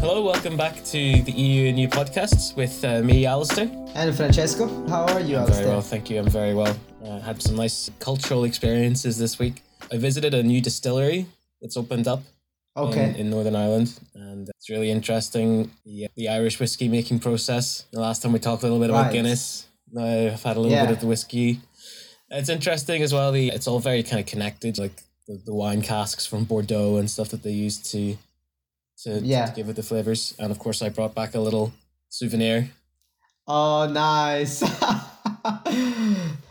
Hello, welcome back to the EU and You podcasts with uh, me, Alistair. And Francesco, how are you, I'm Alistair? very well, thank you. I'm very well. Uh, had some nice cultural experiences this week. I visited a new distillery that's opened up Okay. in, in Northern Ireland, and it's really interesting. The, the Irish whiskey making process. The last time we talked a little bit about Guinness. Now I've had a little Yeah. bit of the whiskey. It's interesting as well. The it's all very kind of connected, like the, the wine casks from Bordeaux and stuff that they use to to, Yeah. to give it the flavors. And of course, I brought back a little souvenir. oh, nice.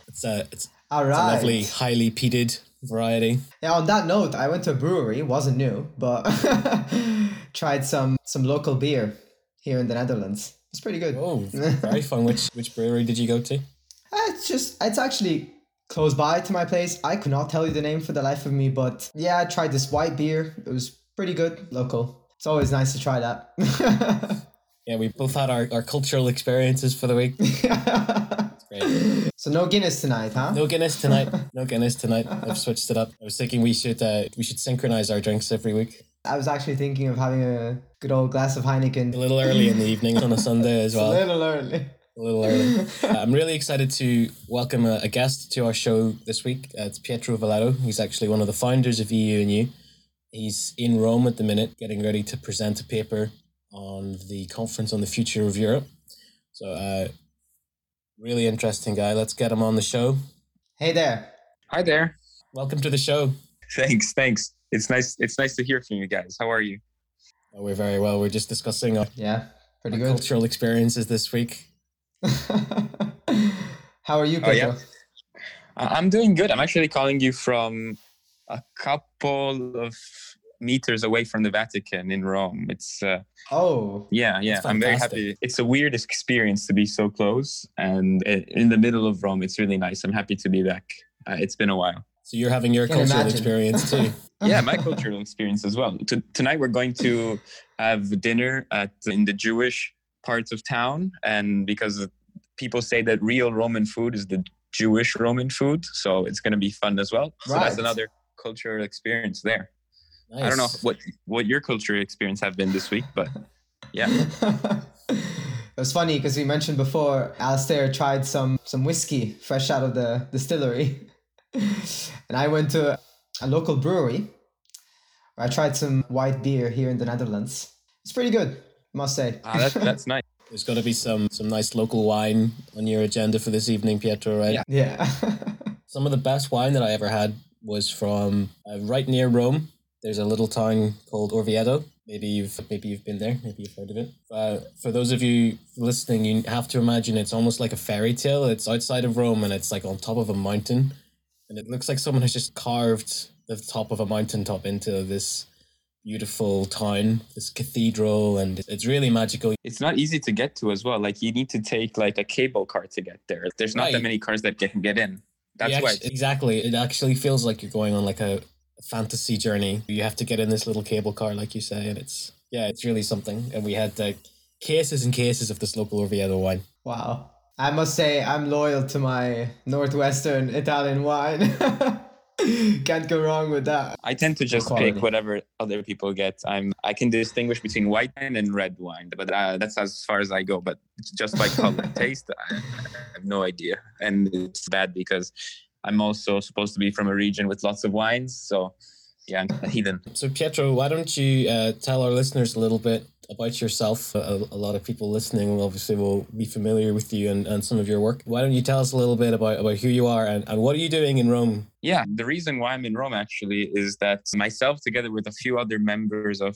It's a it's, All it's a lovely, highly peated variety. Yeah, on that note, I went to a brewery, wasn't new, but tried some some local beer here in the Netherlands. It's pretty good. Oh, very fun. Which which brewery did you go to? Uh, It's just it's actually close by to my place. I could not tell you the name for the life of me, but yeah, I tried this white beer. It was pretty good, local. It's always nice to try that. Yeah, we both had our, our cultural experiences for the week. Great. so no Guinness tonight, huh? No Guinness tonight. No Guinness tonight. I've switched it up. I was thinking we should uh, we should synchronize our drinks every week. I was actually thinking of having a good old glass of Heineken. A little early in the evening on a Sunday as It's a little early. A little early. I'm really excited to welcome a, a guest to our show this week. Uh, it's Pietro Valletto. He's actually one of the founders of EU and U. He's in Rome at the minute, getting ready to present a paper on the conference on the future of Europe. So, uh, really interesting guy. Let's get him on the show. Hey there. Hi there. Welcome to the show. Thanks, thanks. It's nice. It's nice to hear from you guys. How are you? Oh, we're very well. We're just discussing our, Yeah, pretty our good. cultural experiences this week. How are you, Oh, yeah. Pietro? I'm doing good. I'm actually calling you from a couple of meters away from the Vatican in Rome. It's uh, Oh, yeah, yeah. I'm very happy. It's a weird experience to be so close and in the middle of Rome. It's really nice. I'm happy to be back. Uh, it's been a while. So you're having your Can't cultural imagine. experience too. yeah my cultural experience as well T- tonight we're going to have dinner at in the jewish parts of town and because people say that real roman food is the jewish roman food so it's going to be fun as well so that's another cultural experience there i don't know what what your cultural experience have been this week but yeah it was funny because we mentioned before Alistair tried some some whiskey fresh out of the distillery, and I went to a local brewery where I tried some white beer here in the Netherlands. It's pretty good, must say. ah, that's, that's nice There's got to be some some nice local wine on your agenda for this evening, Pietro. Right? Yeah. yeah. Some of the best wine that I ever had was from uh, right near Rome. There's a little town called Orvieto. Maybe you've maybe you've been there. Maybe you've heard of it. Uh, for those of you listening, you have to imagine it's almost like a fairy tale. It's outside of Rome and it's like on top of a mountain, and it looks like someone has just carved the top of a mountaintop into this beautiful town, this cathedral, and it's really magical. it's not easy to get to as well like you need to take like a cable car to get there there's not Right. that many cars that can get in that's You why exactly. It actually feels like you're going on like a, a fantasy journey. You have to get in this little cable car, like you say, and it's yeah, it's really something. And we had like cases and cases of this local Orvieto wine. wow. I must say I'm loyal to my northwestern Italian wine. Can't go wrong with that. I tend to just quality. pick whatever other people get. I'm I can distinguish between white wine and red wine, but uh, that's as far as I go. But just by color, taste, I, I have no idea, and it's bad because I'm also supposed to be from a region with lots of wines. So yeah, I'm a heathen. So Pietro, why don't you uh, tell our listeners a little bit about yourself? A, a lot of people listening obviously will be familiar with you and, and some of your work. Why don't you tell us a little bit about, about who you are and, and what are you doing in Rome? Yeah, the reason why I'm in Rome actually is that myself, together with a few other members of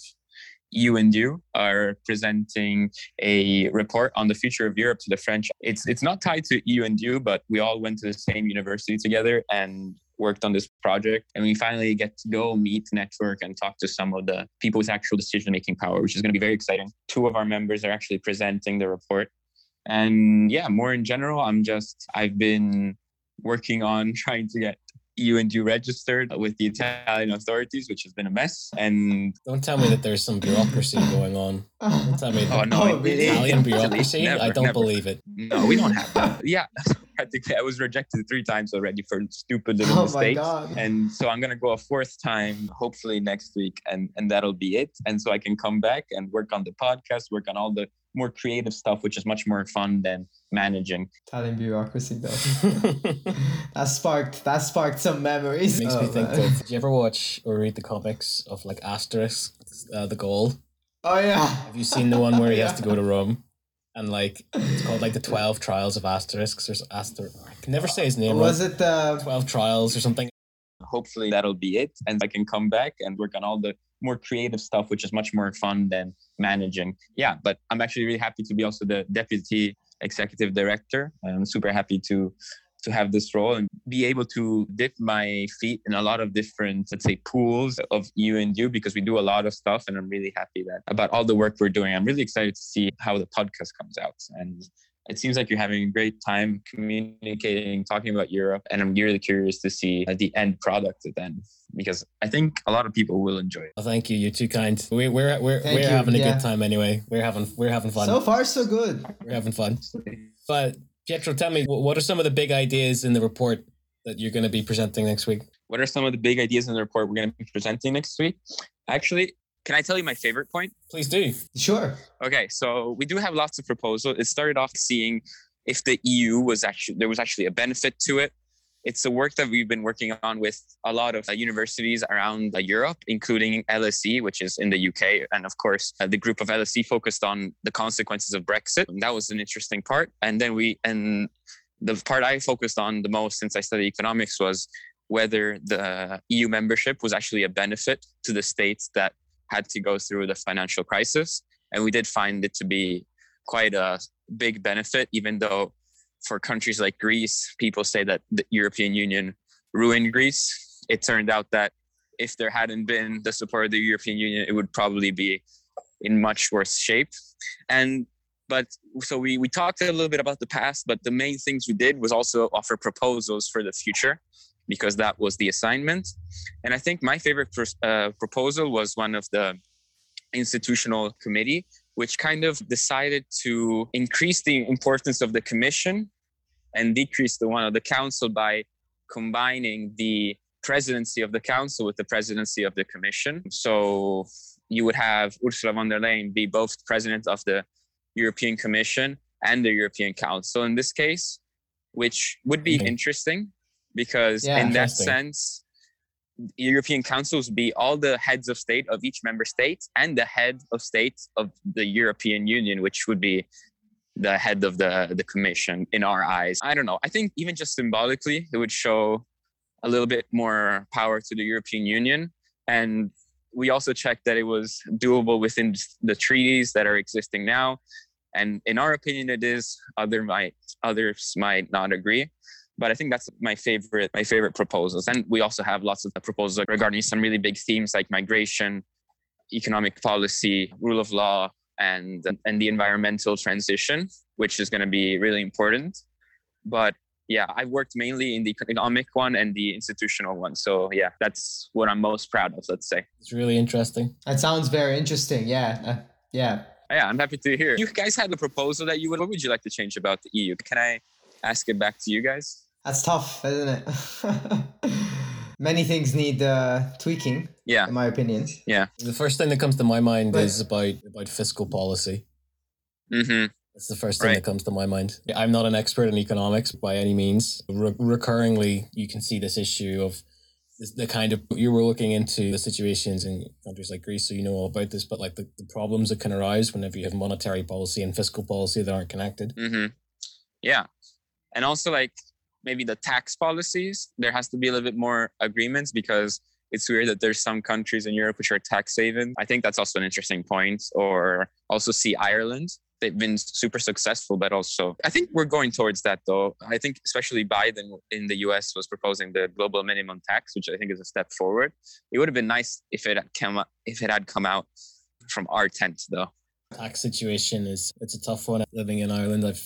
EU and you are presenting a report on the future of Europe to the French. It's it's not tied to EU and you, but we all went to the same university together and worked on this project. And we finally get to go meet, network, and talk to some of the people with actual decision making power, which is going to be very exciting. Two of our members are actually presenting the report. And yeah, more in general, I'm just I've been working on trying to get EU and you registered with the Italian authorities, which has been a mess. And Don't tell me that there's some bureaucracy going on. Don't tell me oh no? Italian bureaucracy. never, I don't never. believe it. No, we don't have that. Yeah, practically I was rejected three times already for stupid little Oh mistakes. And so I'm gonna go a fourth time, hopefully next week, and and that'll be it. And so I can come back and work on the podcast, work on all the more creative stuff, which is much more fun than managing. Italian bureaucracy though. that sparked that sparked some memories. Makes Oh, me think man. of. Did you ever watch or read the comics of like Asterisk, uh, the Gaul? Oh yeah. Have you seen the one where he has to go to Rome? And like it's called like the Twelve Trials of Asterix. or Aster. I can never say his name. Was right. it the Twelve Trials or something? Hopefully that'll be it, and I can come back and work on all the more creative stuff, which is much more fun than managing. Yeah, but I'm actually really happy to be also the deputy executive director. I'm super happy to to have this role and be able to dip my feet in a lot of different, let's say, pools of EU and you because we do a lot of stuff, and I'm really happy that about all the work we're doing. I'm really excited to see how the podcast comes out and. It seems like you're having a great time communicating, talking about Europe, and I'm really curious to see uh, the end product then, because I think a lot of people will enjoy it. Oh, thank you. You're too kind. We, we're we're Thank we're you, having a yeah. good time anyway. We're having we're having fun. so far so good. we're having fun. But Pietro, tell me, what are some of the big ideas in the report that you're going to be presenting next week? What are some of the big ideas in the report we're going to be presenting next week? Actually, can I tell you my favorite point? Please do. Sure. Okay, so we do have lots of proposals. It started off seeing if the EU was actually there was actually a benefit to it. It's a work that we've been working on with a lot of uh, universities around uh, Europe, including LSE, which is in the UK, and of course uh, the group of LSE focused on the consequences of Brexit. And that was an interesting part. And then we and the part I focused on the most since I studied economics was whether the EU membership was actually a benefit to the states that had to go through the financial crisis. And we did find it to be quite a big benefit, even though for countries like Greece, people say that the European Union ruined Greece. It turned out that if there hadn't been the support of the European Union, it would probably be in much worse shape. And but so we, we talked a little bit about the past, but the main things we did was also offer proposals for the future because that was the assignment. And I think my favorite pros- uh, proposal was one of the institutional committee, which kind of decided to increase the importance of the commission and decrease the one of the council by combining the presidency of the council with the presidency of the commission. So you would have Ursula von der Leyen be both president of the European Commission and the European Council in this case, which would be Okay. interesting because Yeah. in that sense, European councils be all the heads of state of each member state and the head of state of the European Union, which would be the head of the, the commission in our eyes. I don't know. I think even just symbolically, it would show a little bit more power to the European Union. And we also checked that it was doable within the treaties that are existing now. And in our opinion, it is. Other might others might not agree but I think that's my favorite my favorite proposals. And we also have lots of proposals regarding some really big themes like migration, economic policy, rule of law, and and the environmental transition, which is going to be really important. But yeah, I've worked mainly in the economic one and the institutional one. So yeah, that's what I'm most proud of. Let's say. It's really interesting. That sounds very interesting. Yeah. Uh, yeah. Yeah, I'm happy to hear. You guys had a proposal that you would. What would you like to change about the EU? Can I ask it back to you guys? That's tough, isn't it? Many things need uh, tweaking, Yeah. in my opinion. Yeah. The first thing that comes to my mind But- is about about fiscal policy. Mm-hmm. That's the first thing Right. that comes to my mind. I'm not an expert in economics by any means. Re- recurringly, you can see this issue of this, the kind of you were looking into the situations in countries like Greece, so you know all about this. But like the, the problems that can arise whenever you have monetary policy and fiscal policy that aren't connected. Mm-hmm. Yeah, and also like maybe the tax policies. There has to be a little bit more agreements because it's weird that there's some countries in Europe which are tax haven. I think that's also an interesting point. Or also see Ireland. They've been super successful, but also I think we're going towards that though. I think especially Biden in the U.S. was proposing the global minimum tax, which I think is a step forward. It would have been nice if it had come if it had come out from our tent though. Tax situation is it's a tough one. Living in Ireland, I've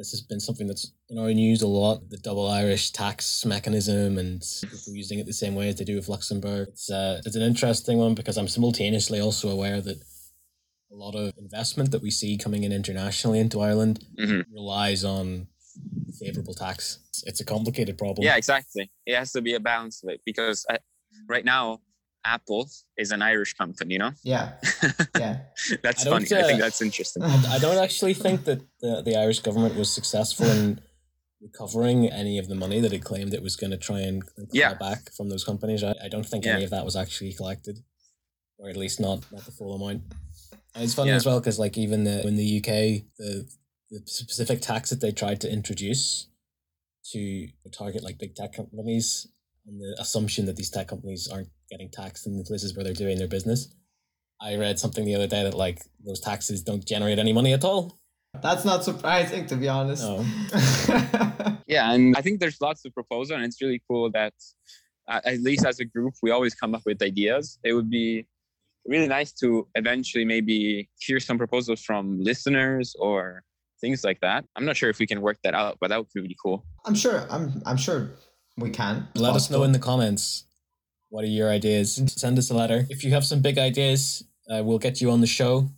this has been something that's in our news a lot. The double Irish tax mechanism and people using it the same way as they do with Luxembourg. It's uh, it's an interesting one because I'm simultaneously also aware that a lot of investment that we see coming in internationally into Ireland Mhm. relies on favorable tax. It's, a complicated problem. Yeah, exactly. It has to be a balance of it because uh, right now Apple is an Irish company, you know? Yeah. Yeah. that's I don't, funny. I think uh, that's interesting. I don't actually think that the, the Irish government was successful in recovering any of the money that it claimed it was going to try and claw Yeah. back from those companies. I, I don't think Yeah. any of that was actually collected, or at least not not the full amount. And it's funny Yeah. as well because like even the, in the UK, the the specific tax that they tried to introduce to target like big tech companies on the assumption that these tech companies aren't getting taxed in the places where they're doing their business. I read something the other day that like those taxes don't generate any money at all. That's not surprising, to be honest. No. Yeah, and I think there's lots of proposal, and it's really cool that uh, at least as a group, we always come up with ideas. It would be really nice to eventually maybe hear some proposals from listeners or things like that. I'm not sure if we can work that out, but that would be really cool. I'm sure. I'm. I'm sure we can. It's Let us know in the comments what are your ideas. Send us a letter. If you have some big ideas, uh, we'll get you on the show.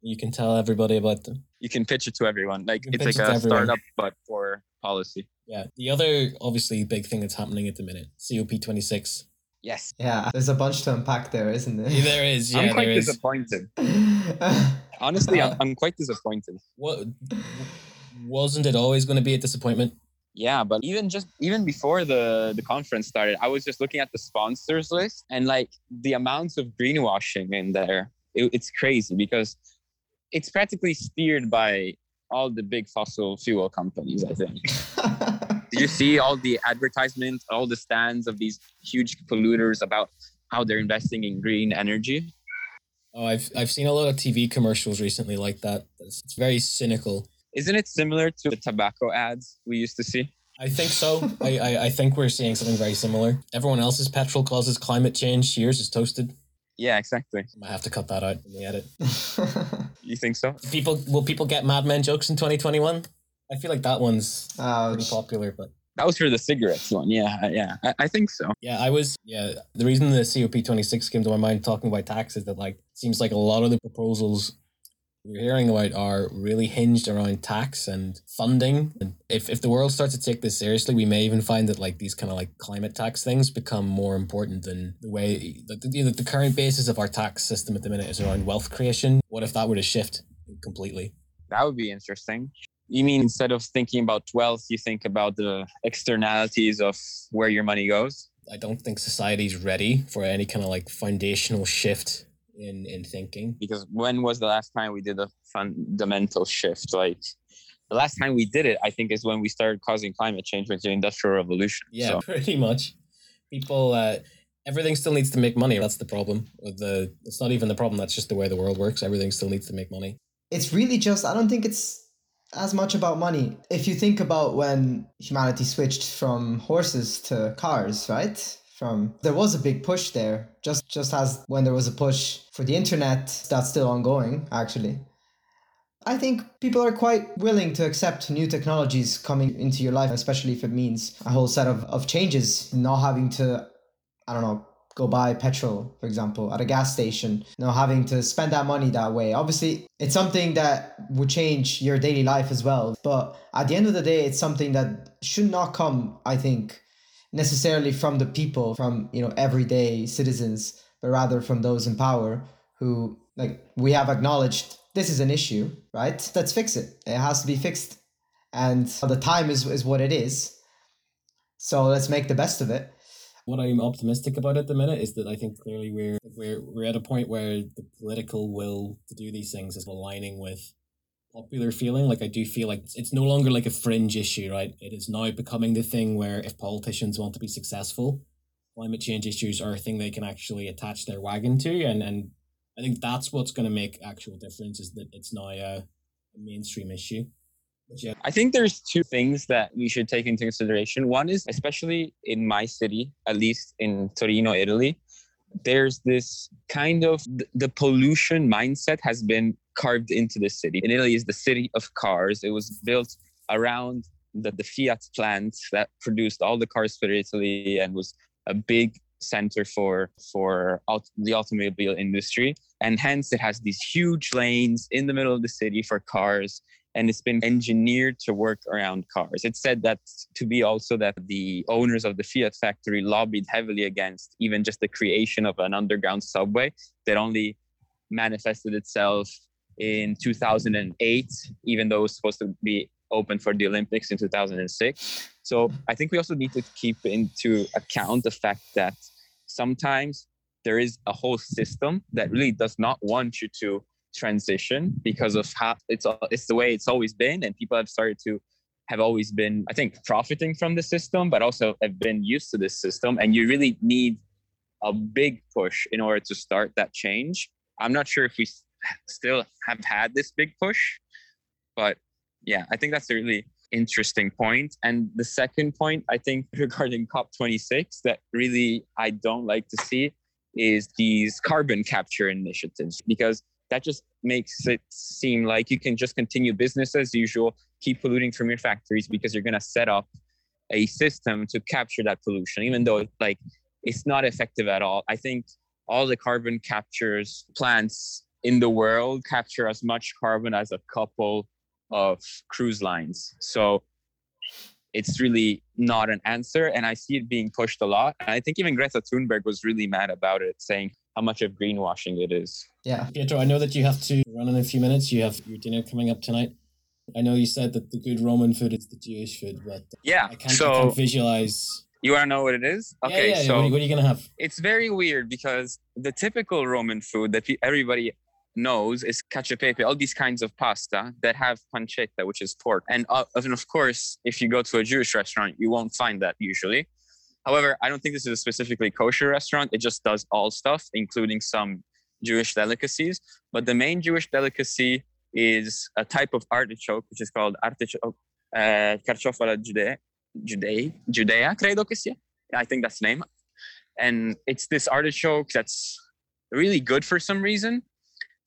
You can tell everybody about them. You can pitch it to everyone. Like it's like it a everyone. startup, but for policy. Yeah. The other obviously big thing that's happening at the minute, COP26. Yes. Yeah, there's a bunch to unpack there, isn't there? There is, yeah, I'm quite there is. disappointed. Honestly, I'm, Uh, I'm quite disappointed. What wasn't it always going to be a disappointment? Yeah, but even just even before the the conference started, I was just looking at the sponsors list and like the amounts of greenwashing in there. It, it's crazy because it's practically steered by all the big fossil fuel companies. I think. Did you see all the advertisements, all the stands of these huge polluters about how they're investing in green energy? Oh, I've I've seen a lot of TV commercials recently like that. It's, it's very cynical. Isn't it similar to the tobacco ads we used to see? I think so. I, I I think we're seeing something very similar. Everyone else's petrol causes climate change. Yours is toasted. Yeah, exactly. I might have to cut that out in the edit. You think so? People will people get Mad Men jokes in 2021? I feel like that one's oh, pretty popular, but That was for the cigarettes one. Yeah, yeah, I, I think so. yeah, I was yeah. The reason the COP26 came to my mind talking about tax is that like seems like a lot of the proposals we're hearing about are really hinged around tax and funding. And if if the world starts to take this seriously, we may even find that like these kind of like climate tax things become more important than the way the, the, you know, the current basis of our tax system at the minute is around wealth creation. What if that were to shift completely? That would be interesting. You mean instead of thinking about wealth, you think about the externalities of where your money goes? I don't think society's ready for any kind of like foundational shift in in thinking. Because when was the last time we did a fundamental shift? Like the last time we did it, I think, is when we started causing climate change with the industrial revolution. Yeah, So, pretty much. People, uh, everything still needs to make money. That's the problem. Or the it's not even the problem. That's just the way the world works. Everything still needs to make money. it's really just I don't think it's as much about money. If you think about when humanity switched from horses to cars, right? From there was a big push there. Just just as when there was a push for the internet, that's still ongoing actually. I think people are quite willing to accept new technologies coming into your life, especially if it means a whole set of, of changes, not having to, I don't know, go buy petrol, for example, at a gas station, not having to spend that money that way. Obviously, it's something that would change your daily life as well. But at the end of the day, it's something that should not come, I think, necessarily from the people, from, you know, everyday citizens, but rather from those in power who, like, we have acknowledged this is an issue, right? Let's fix it. It has to be fixed. And the time is, is what it is. So let's make the best of it. What I'm optimistic about at the minute is that I think clearly we're we're we're at a point where the political will to do these things is aligning with popular feeling. Like I do feel like it's, no longer like a fringe issue, right? It is now becoming the thing where if politicians want to be successful, climate change issues are a thing they can actually attach their wagon to, and and I think that's what's going to make actual difference is that it's now a, a mainstream issue. I think there's two things that we should take into consideration. One is, especially in my city, at least in Torino, Italy, there's this kind of the pollution mindset has been carved into the city. In Italy is the city of cars. It was built around the, the Fiat plant that produced all the cars for Italy and was a big center for for aut- the automobile industry and hence it has these huge lanes in the middle of the city for cars and it's been engineered to work around cars. It said that to be also that the owners of the Fiat factory lobbied heavily against even just the creation of an underground subway that only manifested itself in 2008, even though it was supposed to be open for the Olympics in 2006. So I think we also need to keep into account the fact that sometimes there is a whole system that really does not want you to transition because of how it's it's the way it's always been and people have started to have always been i think profiting from the system but also have been used to this system and you really need a big push in order to start that change i'm not sure if we still have had this big push but yeah i think that's a really interesting point. and the second point i think regarding cop26 that really i don't like to see is these carbon capture initiatives because that just makes it seem like you can just continue business as usual, keep polluting from your factories because you're going to set up a system to capture that pollution, even though like it's not effective at all. I think all the carbon captures plants in the world capture as much carbon as a couple of cruise lines. So it's really not an answer. And I see it being pushed a lot. And I think even Greta Thunberg was really mad about it, saying how much of greenwashing it is. Yeah. Pietro, I know that you have to run in a few minutes. You have your dinner coming up tonight. I know you said that the good Roman food is the Jewish food, but yeah, I can't, so I can't visualize. You want to know what it is? Okay, yeah, yeah, so what are, what are you gonna have? It's very weird because the typical Roman food that everybody knows is cacio all these kinds of pasta that have pancetta, which is pork. And, uh, and of course, if you go to a Jewish restaurant, you won't find that usually. However, I don't think this is a specifically kosher restaurant. It just does all stuff, including some Jewish delicacies. But the main Jewish delicacy is a type of artichoke, which is called artichoke, uh, carciofola judea, judea, judea, credo che sia. I think that's the name. And it's this artichoke that's really good for some reason.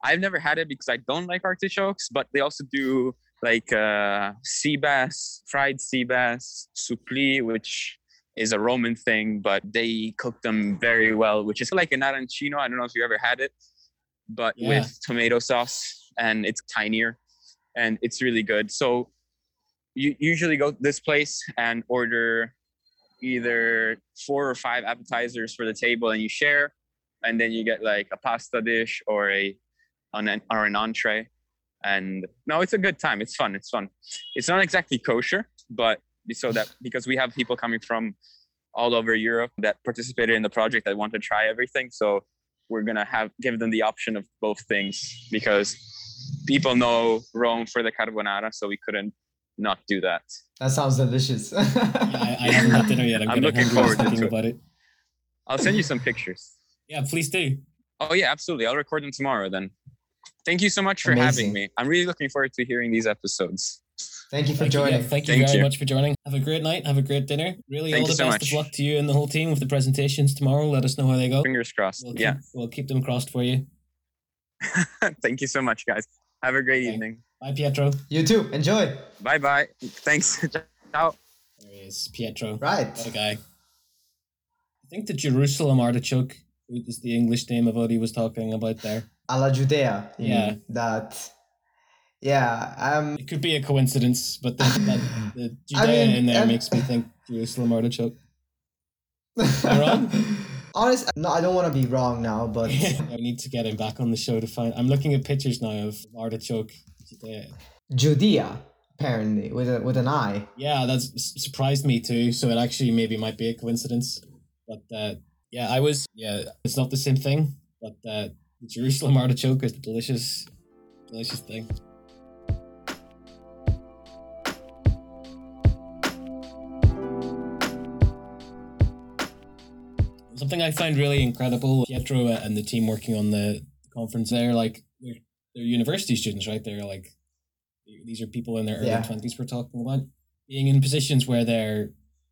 I've never had it because I don't like artichokes, but they also do like uh, sea bass, fried sea bass, supplì, which is a Roman thing, but they cook them very well, which is like an arancino. I don't know if you ever had it, but yeah. with tomato sauce, and it's tinier, and it's really good. So you usually go to this place and order either four or five appetizers for the table, and you share, and then you get like a pasta dish or a an or an entree. And no, it's a good time. It's fun. It's fun. It's not exactly kosher, but so that because we have people coming from all over Europe that participated in the project that want to try everything. So we're gonna have give them the option of both things because people know Rome for the carbonara, so we couldn't not do that. That sounds delicious. yeah, I, I, haven't had dinner yet. I'm, I'm looking forward to it. about it. I'll send you some pictures. Yeah, please do. Oh yeah, absolutely. I'll record them tomorrow then. Thank you so much for Amazing. having me. I'm really looking forward to hearing these episodes. Thank you for thank joining. You, yeah, thank you thank very you. much for joining. Have a great night. Have a great dinner. Really, thank all the so best much. of luck to you and the whole team with the presentations tomorrow. Let us know how they go. Fingers crossed. We'll yeah. Keep, we'll keep them crossed for you. thank you so much, guys. Have a great okay. evening. Bye, Pietro. You too. Enjoy. Bye bye. Thanks. Ciao. There he is, Pietro. Right. What a guy. I think the Jerusalem artichoke is the English name of what he was talking about there. Alla Judea. Yeah. That yeah, um, it could be a coincidence, but the, the, the Judea I mean, in there makes me think Jerusalem artichoke. Am wrong? Honest, no, I don't want to be wrong now, but I need to get him back on the show to find. I'm looking at pictures now of artichoke Judea. Judea, apparently, with a with an eye. Yeah, that's surprised me too. So it actually maybe might be a coincidence, but uh, yeah, I was yeah, it's not the same thing, but uh, Jerusalem artichoke is a delicious, delicious thing. something I find really incredible, Pietro and the team working on the conference there, like they're, they're university students, right? They're like these are people in their early twenties we're talking about being in positions where they're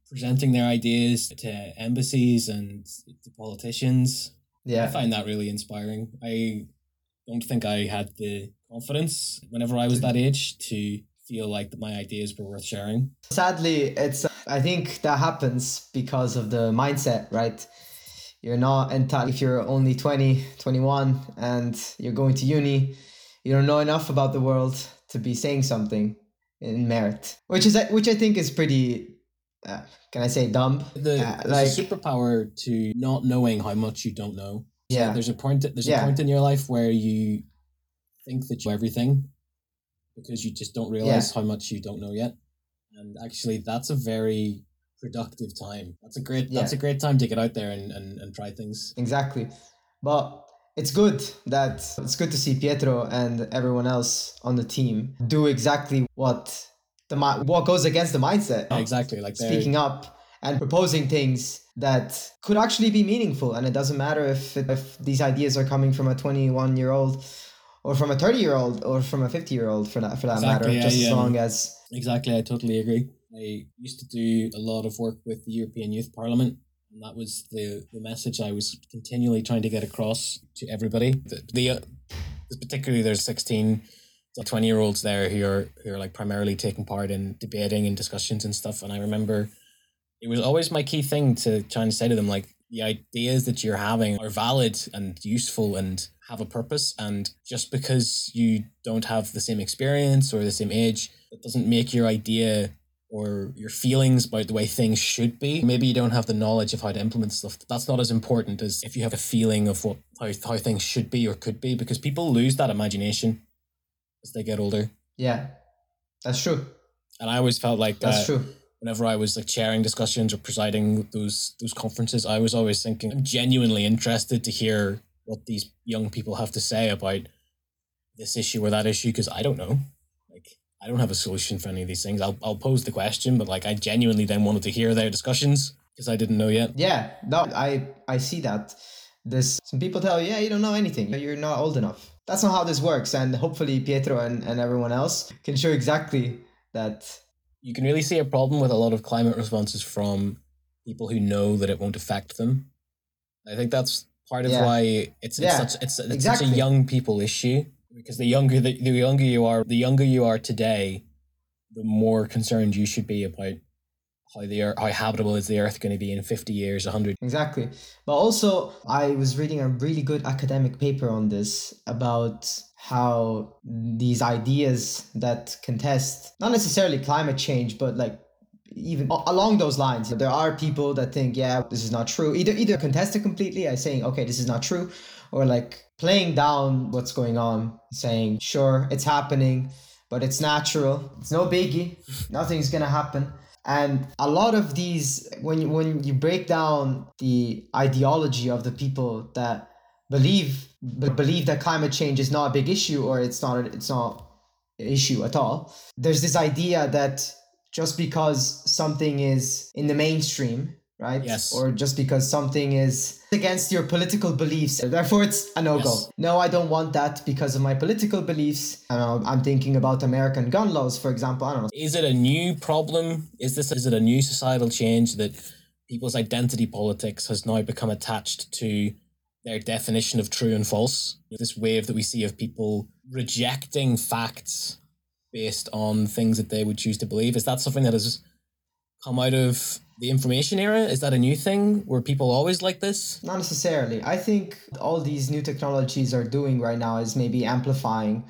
presenting their ideas to embassies and to politicians. Yeah, I find that really inspiring. I don't think I had the confidence whenever I was that age to feel like my ideas were worth sharing. Sadly, it's I think that happens because of the mindset, right? you're not entirely if you're only 20 21 and you're going to uni you don't know enough about the world to be saying something in merit, which is which I think is pretty. Uh, can I say dumb? The Uh, like- a superpower to not knowing how much you don't know. So Yeah. there's a point. There's Yeah. a point in your life where you think that you know everything because you just don't realize how much you don't know yet. And actually, that's a very productive time. That's a great. That's a great time to get out there and, and, and try things. Exactly. But it's good that it's good to see Pietro and everyone else on the team do exactly what the what goes against the mindset. Yeah, exactly, like speaking up and proposing things that could actually be meaningful. And it doesn't matter if it, if these ideas are coming from a 21 year old or from a 30 year old or from a 50 year old for that for that exactly, matter. Yeah, just yeah. as um, long as exactly, I totally agree. I used to do a lot of work with the European Youth Parliament and that was the, the message I was continually trying to get across to everybody. The, the uh, particularly there's 16 20 year olds there who are who are like primarily taking part in debating and discussions and stuff and i remember it was always my key thing to try and say to them like the ideas that you're having are valid and useful and have a purpose and just because you don't have the same experience or the same age that doesn't make your idea or your feelings about the way things should be. Maybe you don't have the knowledge of how to implement stuff. That's not as important as if you have a feeling of what how, how things should be or could be because people lose that imagination as they get older yeah that's true and i always felt like that's uh, true whenever I was like chairing discussions or presiding those those conferences, I was always thinking I'm genuinely interested to hear what these young people have to say about this issue or that issue because I don't know. Like I don't have a solution for any of these things. I'll I'll pose the question, but like I genuinely then wanted to hear their discussions because I didn't know yet. Yeah, no, I I see that. This some people tell you, yeah, you don't know anything. You're not old enough. That's not how this works. And hopefully Pietro and, and everyone else can show exactly that. You can really see a problem with a lot of climate responses from people who know that it won't affect them. I think that's part of Yeah. why it's, it's Yeah, such it's, it's such a young people issue because the younger the, the younger you are the younger you are today the more concerned you should be about how the earth, how habitable is the earth going to be in 50 years 100 Exactly. But also, I was reading a really good academic paper on this about how these ideas that contest not necessarily climate change, but like even along those lines, there are people that think, yeah, this is not true. Either either contest it completely as saying, okay, this is not true, or like playing down what's going on, saying, sure, it's happening, but it's natural. It's no biggie. Nothing's gonna happen. And a lot of these, when you, when you break down the ideology of the people that believe be- believe that climate change is not a big issue or it's not it's not an issue at all, there's this idea that just because something is in the mainstream, right? Yes. Or just because something is against your political beliefs, therefore it's a no go. Yes. No, I don't want that because of my political beliefs. I don't know, I'm thinking about American gun laws, for example. I don't know. is it a new problem is this is it a new societal change that people's identity politics has now become attached to their definition of true and false this wave that we see of people rejecting facts based on things that they would choose to believe is that something that has come out of the information era is that a new thing were people always like this Not necessarily. I think all these new technologies are doing right now is maybe amplifying.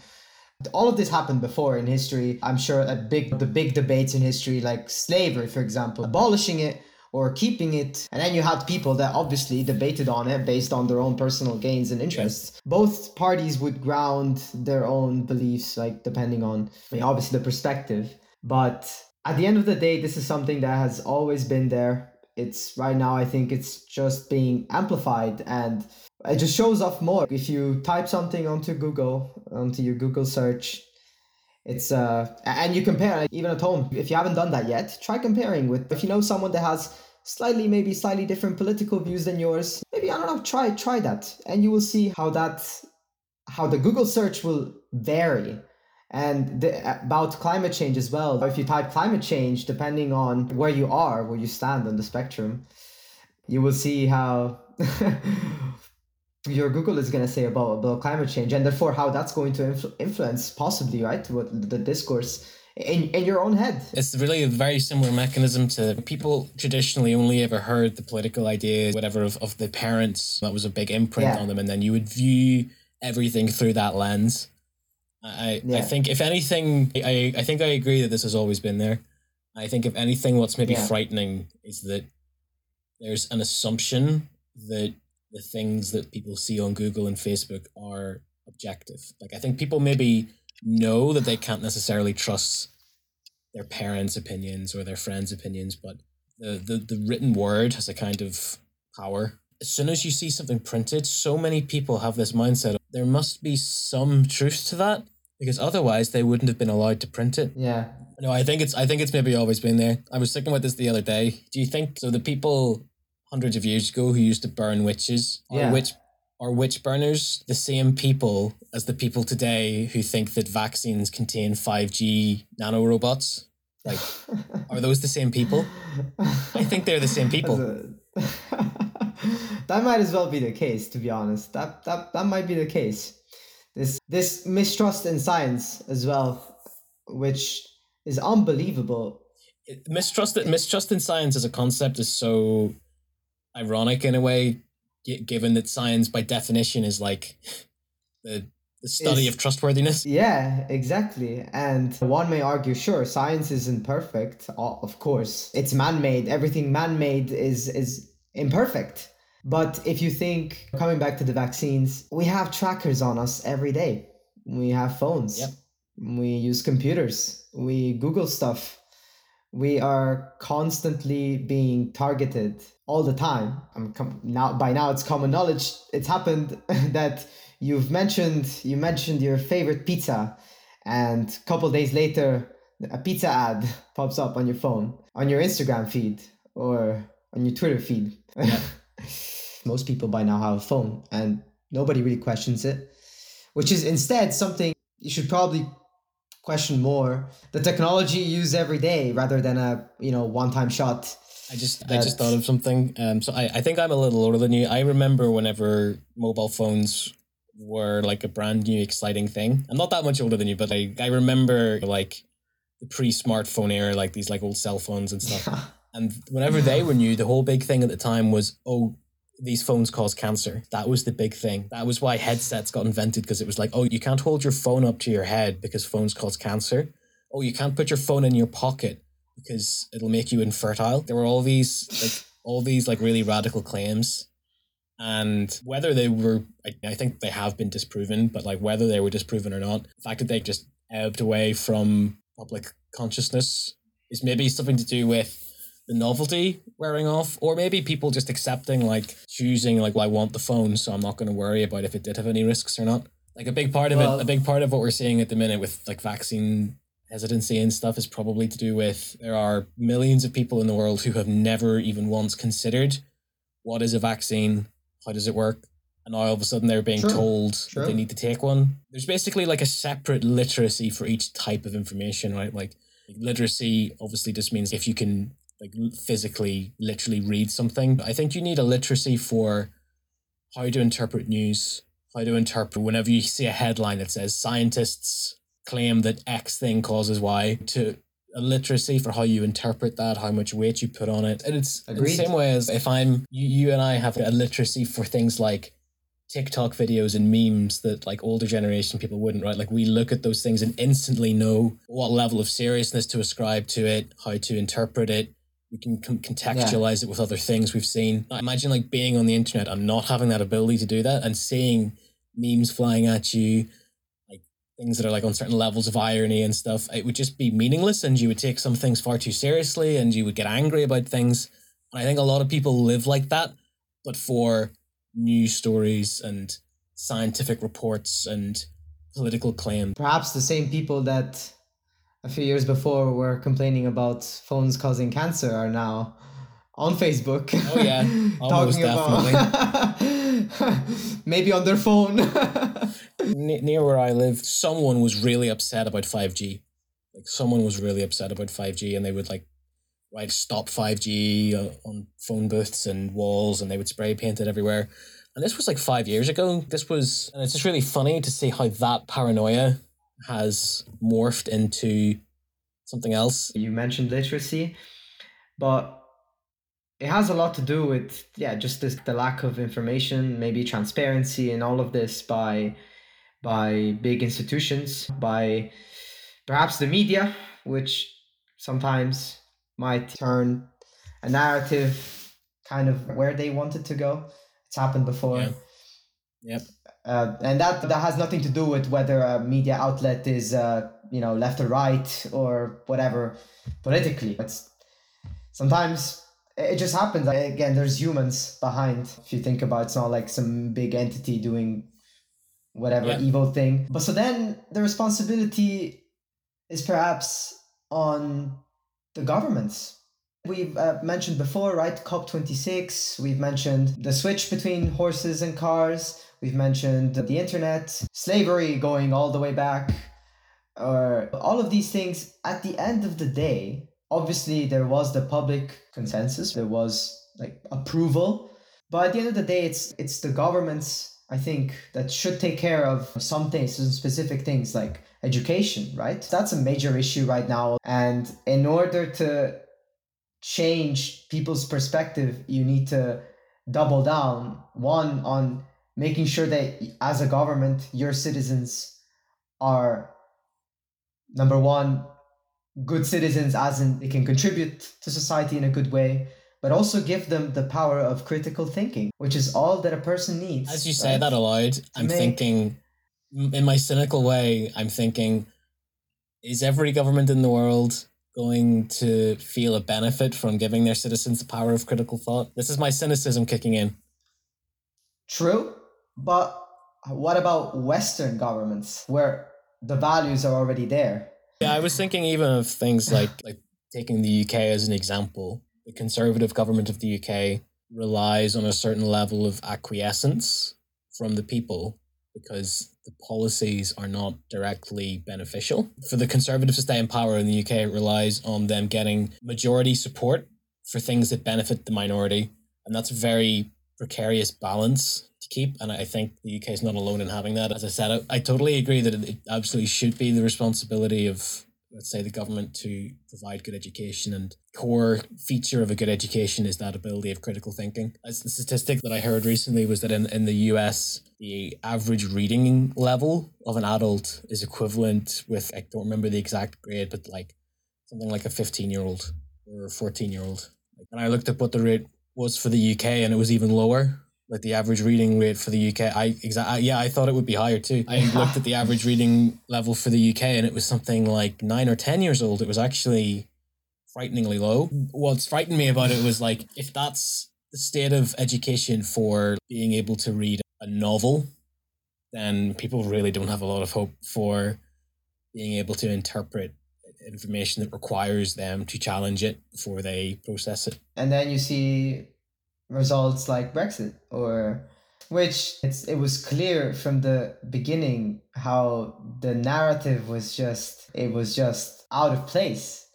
All of this happened before in history. I'm sure a big the big debates in history, like slavery, for example, abolishing it or keeping it, and then you had people that obviously debated on it based on their own personal gains and interests. Both parties would ground their own beliefs, like depending on I mean, obviously the perspective. But at the end of the day, this is something that has always been there. It's right now i think it's just being amplified and it just shows off more. If you type something onto google onto your google search it's uh and you compare like, even at home if you haven't done that yet try comparing with if you know someone that has slightly maybe slightly different political views than yours maybe i don't know try try that. And you will see how that how the google search will vary and the, about climate change as well. If you type climate change, depending on where you are, where you stand on the spectrum, you will see how your Google is going to say about, about climate change and therefore how that's going to influ- influence possibly, right, what the discourse in, in your own head. It's really a very similar mechanism to people traditionally only ever heard the political ideas, whatever, of, of the parents. That was a big imprint Yeah. on them. And then you would view everything through that lens. I, I think if anything, I, I think I agree that this has always been there. I think if anything, what's maybe Yeah. frightening is that there's an assumption that the things that people see on Google and Facebook are objective. Like I think people maybe know that they can't necessarily trust their parents' opinions or their friends' opinions, but the, the, the written word has a kind of power. As soon as you see something printed, so many people have this mindset of there must be some truth to that because otherwise they wouldn't have been allowed to print it. Yeah. No, I think it's I think it's maybe always been there. I was thinking about this the other day. Do you think so? The people hundreds of years ago who used to burn witches are witch are witch burners the same people as the people today who think that vaccines contain five G nanorobots? Like, are those the same people? I think they're the same people. That might as well be the case, to be honest. That that that might be the case. This this mistrust in science as well, which is unbelievable. mistrust mistrust in science as a concept is so ironic in a way given that science by definition is like the the study of trustworthiness Yeah, exactly. And one may argue, sure, science isn't perfect. Of course, it's man-made. Everything man-made is is imperfect. But if you think, coming back to the vaccines, we have trackers on us every day. We have phones. Yep. We use computers. We Google stuff. We are constantly being targeted all the time. I'm com- now by now it's common knowledge. It's happened that you've mentioned you mentioned your favorite pizza, and a couple days later a pizza ad pops up on your phone, on your Instagram feed, or on your Twitter feed. Most people by now have a phone, and nobody really questions it, which is instead something you should probably question more. The technology you use every day rather than a you know one-time shot i just i just thought of something. Um so I, I think i'm a little older than you. I remember whenever mobile phones were like a brand new exciting thing. I'm not that much older than you but i i remember like the pre-smartphone era like these like old cell phones and stuff. And whenever they were new, the whole big thing at the time was, oh, these phones cause cancer. That was the big thing. That was why headsets got invented because it was like, oh, you can't hold your phone up to your head because phones cause cancer. Oh, you can't put your phone in your pocket because it'll make you infertile. There were all these like all these like really radical claims. And whether they were, I, think they have been disproven, but like whether they were disproven or not, the fact that they just ebbed away from public consciousness is maybe something to do with the novelty wearing off, or maybe people just accepting like choosing like well, I want the phone, so I'm not going to worry about if it did have any risks or not. Like a big part of Well- it, a big part of what we're seeing at the minute with like vaccine hesitancy and stuff is probably to do with there are millions of people in the world who have never even once considered what is a vaccine, how does it work, and now all of a sudden they're being True. told True. that they need to take one. There's basically like a separate literacy for each type of information, right? Like literacy obviously just means if you can like physically literally read something i think you need a literacy for how to interpret news how to interpret whenever you see a headline that says scientists claim that x thing causes y to a literacy for how you interpret that how much weight you put on it and it's the same way as if i'm you, you and i have a literacy for things like TikTok videos and memes that like older generation people wouldn't, right? Like we look at those things and instantly know what level of seriousness to ascribe to it, how to interpret it. We can con- contextualize it with other things we've seen. I imagine like being on the internet and not having that ability to do that and seeing memes flying at you, like things that are like on certain levels of irony and stuff. It would just be meaningless and you would take some things far too seriously and you would get angry about things. And I think a lot of people live like that, but for news stories and scientific reports and political claim. perhaps the same people that a few years before were complaining about phones causing cancer are now on Facebook. Oh, yeah. Almost about maybe on their phone. Ne- near where I lived, someone was really upset about 5G. Like someone was really upset about 5G and they would like write stop 5G uh, on phone booths and walls and they would spray paint it everywhere. And this was like five years ago. This was, and it's just really funny to see how that paranoia has morphed into something else. you mentioned literacy, but it has a lot to do with yeah, just this the lack of information, maybe transparency and all of this by by big institutions, by perhaps the media, which sometimes might turn a narrative kind of where they want it to go. It's happened before. Yeah. Yep. Uh, and that that has nothing to do with whether a media outlet is uh, you know left or right or whatever politically. It's sometimes it just happens. Again, there's humans behind. If you think about, it. it's not like some big entity doing whatever Yeah. evil thing. But so then the responsibility is perhaps on the governments. We've uh, mentioned before, right? COP26. We've mentioned the switch between horses and cars. We've mentioned the internet, slavery going all the way back, or all of these things. At the end of the day, obviously there was the public consensus. There was like approval, but at the end of the day, it's it's the governments. I think that should take care of some things, some specific things like education, right? That's a major issue right now. And in order to change people's perspective, you need to double down one on making sure that as a government, your citizens are number one, good citizens, as in they can contribute to society in a good way, but also give them the power of critical thinking, which is all that a person needs. As you say right? that aloud, I'm make- thinking, in my cynical way, I'm thinking, is every government in the world going to feel a benefit from giving their citizens the power of critical thought? This is my cynicism kicking in. True, but what about Western governments where the values are already there? Yeah, I was thinking even of things like like taking the UK as an example. The conservative government of the UK relies on a certain level of acquiescence from the people because the policies are not directly beneficial. For the conservatives to stay in power in the UK, it relies on them getting majority support for things that benefit the minority. And that's very precarious balance to keep. And I think the UK is not alone in having that. As I said, I, I totally agree that it absolutely should be the responsibility of, let's say, the government to provide good education. And core feature of a good education is that ability of critical thinking. As the statistic that I heard recently was that in, in the US, the average reading level of an adult is equivalent with, I don't remember the exact grade, but like something like a 15 year old or a 14 year old. And I looked up what the rate was for the UK and it was even lower. Like the average reading rate for the UK, I exactly yeah, I thought it would be higher too. I looked at the average reading level for the UK and it was something like nine or ten years old. It was actually frighteningly low. What's frightened me about it was like if that's the state of education for being able to read a novel, then people really don't have a lot of hope for being able to interpret information that requires them to challenge it before they process it. and then you see results like Brexit or which it's it was clear from the beginning how the narrative was just it was just out of place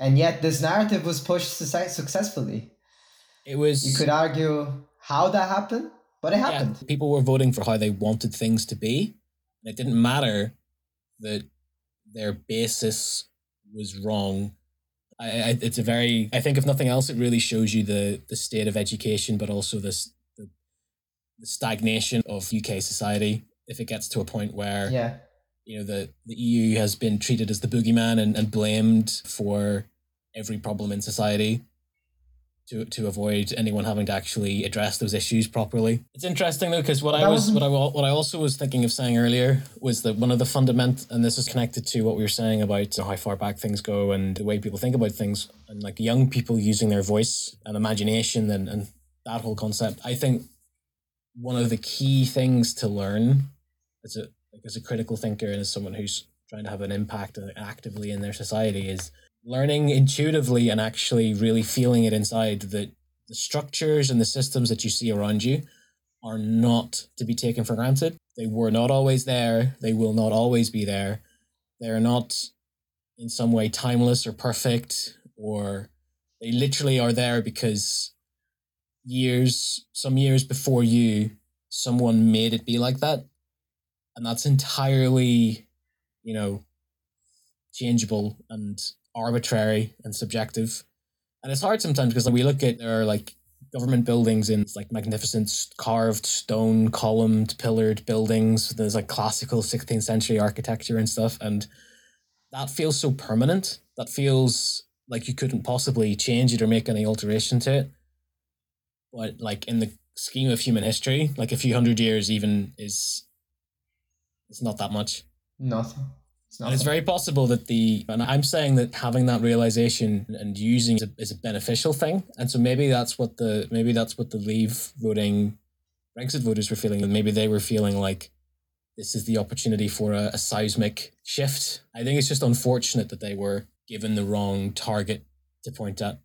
and yet this narrative was pushed success- successfully It was you could argue how that happened but it happened Yeah, people were voting for how they wanted things to be. And it didn't matter that their basis was wrong. I, I, it's a very, I think, if nothing else, it really shows you the, the state of education, but also this, the, the stagnation of UK society. If it gets to a point where, yeah you know, the, the EU has been treated as the boogeyman and, and blamed for every problem in society to, to avoid anyone having to actually address those issues properly. It's interesting though, because what I was, what I, what I also was thinking of saying earlier was that one of the fundament, and this is connected to what we were saying about how far back things go and the way people think about things, and like young people using their voice and imagination and, and that whole concept. I think one of the key things to learn as a like as a critical thinker and as someone who's trying to have an impact uh, actively in their society is learning intuitively and actually really feeling it inside that the structures and the systems that you see around you are not to be taken for granted. They were not always there. They will not always be there. They're not in some way timeless or perfect, or they literally are there because years, some years before you, someone made it be like that. And that's entirely, you know, changeable and arbitrary and subjective. And it's hard sometimes because we look at there are like government buildings in like magnificent carved stone columned pillared buildings there's like classical 16th century architecture and stuff and that feels so permanent that feels like you couldn't possibly change it or make any alteration to it but like in the scheme of human history like a few hundred years even is it's not that much Nothing. It's it's very possible that the, and I'm saying that having that realization and using it is a beneficial thing. And so maybe that's what the, maybe that's what the leave voting Brexit voters were feeling. And maybe they were feeling like this is the opportunity for a, a seismic shift. I think it's just unfortunate that they were given the wrong target to point at.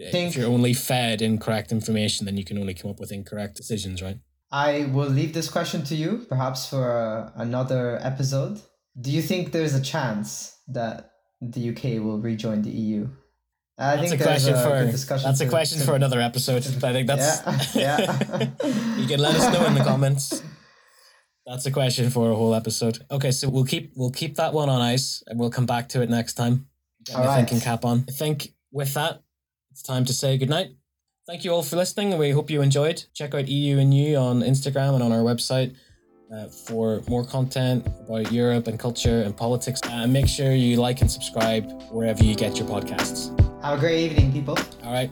If you're only fed incorrect information, then you can only come up with incorrect decisions, right? I will leave this question to you, perhaps for uh, another episode. Do you think there's a chance that the UK will rejoin the EU? I That's think a question a for discussion. that's a question to- for another episode. I think that's Yeah, yeah. you can let us know in the comments. That's a question for a whole episode. Okay, so we'll keep we'll keep that one on ice and we'll come back to it next time. Get All right. thinking cap on. I think with that, it's time to say goodnight. Thank you all for listening, we hope you enjoyed. Check out EU and You on Instagram and on our website uh, for more content about Europe and culture and politics. Uh, and make sure you like and subscribe wherever you get your podcasts. Have a great evening, people. All right,